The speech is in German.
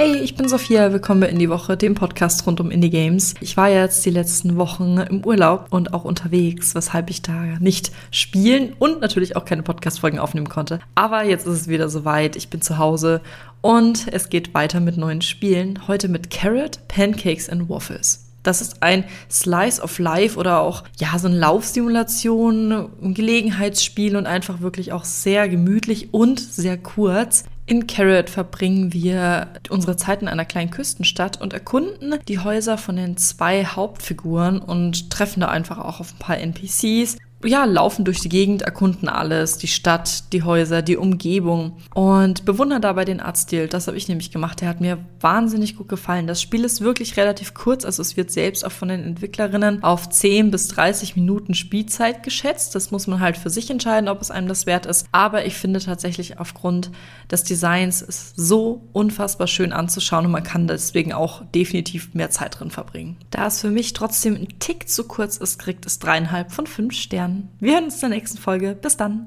Hey, ich bin Sophia, willkommen bei Indie Woche, dem Podcast rund um Indie Games. Ich war jetzt die letzten Wochen im Urlaub und auch unterwegs, weshalb ich da nicht spielen und natürlich auch keine Podcast-Folgen aufnehmen konnte. Aber jetzt ist es wieder soweit, ich bin zu Hause und es geht weiter mit neuen Spielen. Heute mit Carrot, Pancakes and Waffles. Das ist ein Slice of Life oder auch, ja, so eine Laufsimulation, ein Gelegenheitsspiel und einfach wirklich auch sehr gemütlich und sehr kurz. In Carrot verbringen wir unsere Zeit in einer kleinen Küstenstadt und erkunden die Häuser von den zwei Hauptfiguren und treffen da einfach auch auf ein paar NPCs ja, laufen durch die Gegend, erkunden alles, die Stadt, die Häuser, die Umgebung und bewundern dabei den Artstil. Das habe ich nämlich gemacht. Der hat mir wahnsinnig gut gefallen. Das Spiel ist wirklich relativ kurz, also es wird selbst auch von den Entwicklerinnen auf 10 bis 30 Minuten Spielzeit geschätzt. Das muss man halt für sich entscheiden, ob es einem das wert ist. Aber ich finde tatsächlich aufgrund des Designs ist so unfassbar schön anzuschauen und man kann deswegen auch definitiv mehr Zeit drin verbringen. Da es für mich trotzdem ein Tick zu kurz ist, kriegt es dreieinhalb von fünf Sternen. Wir hören uns der nächsten Folge. Bis dann.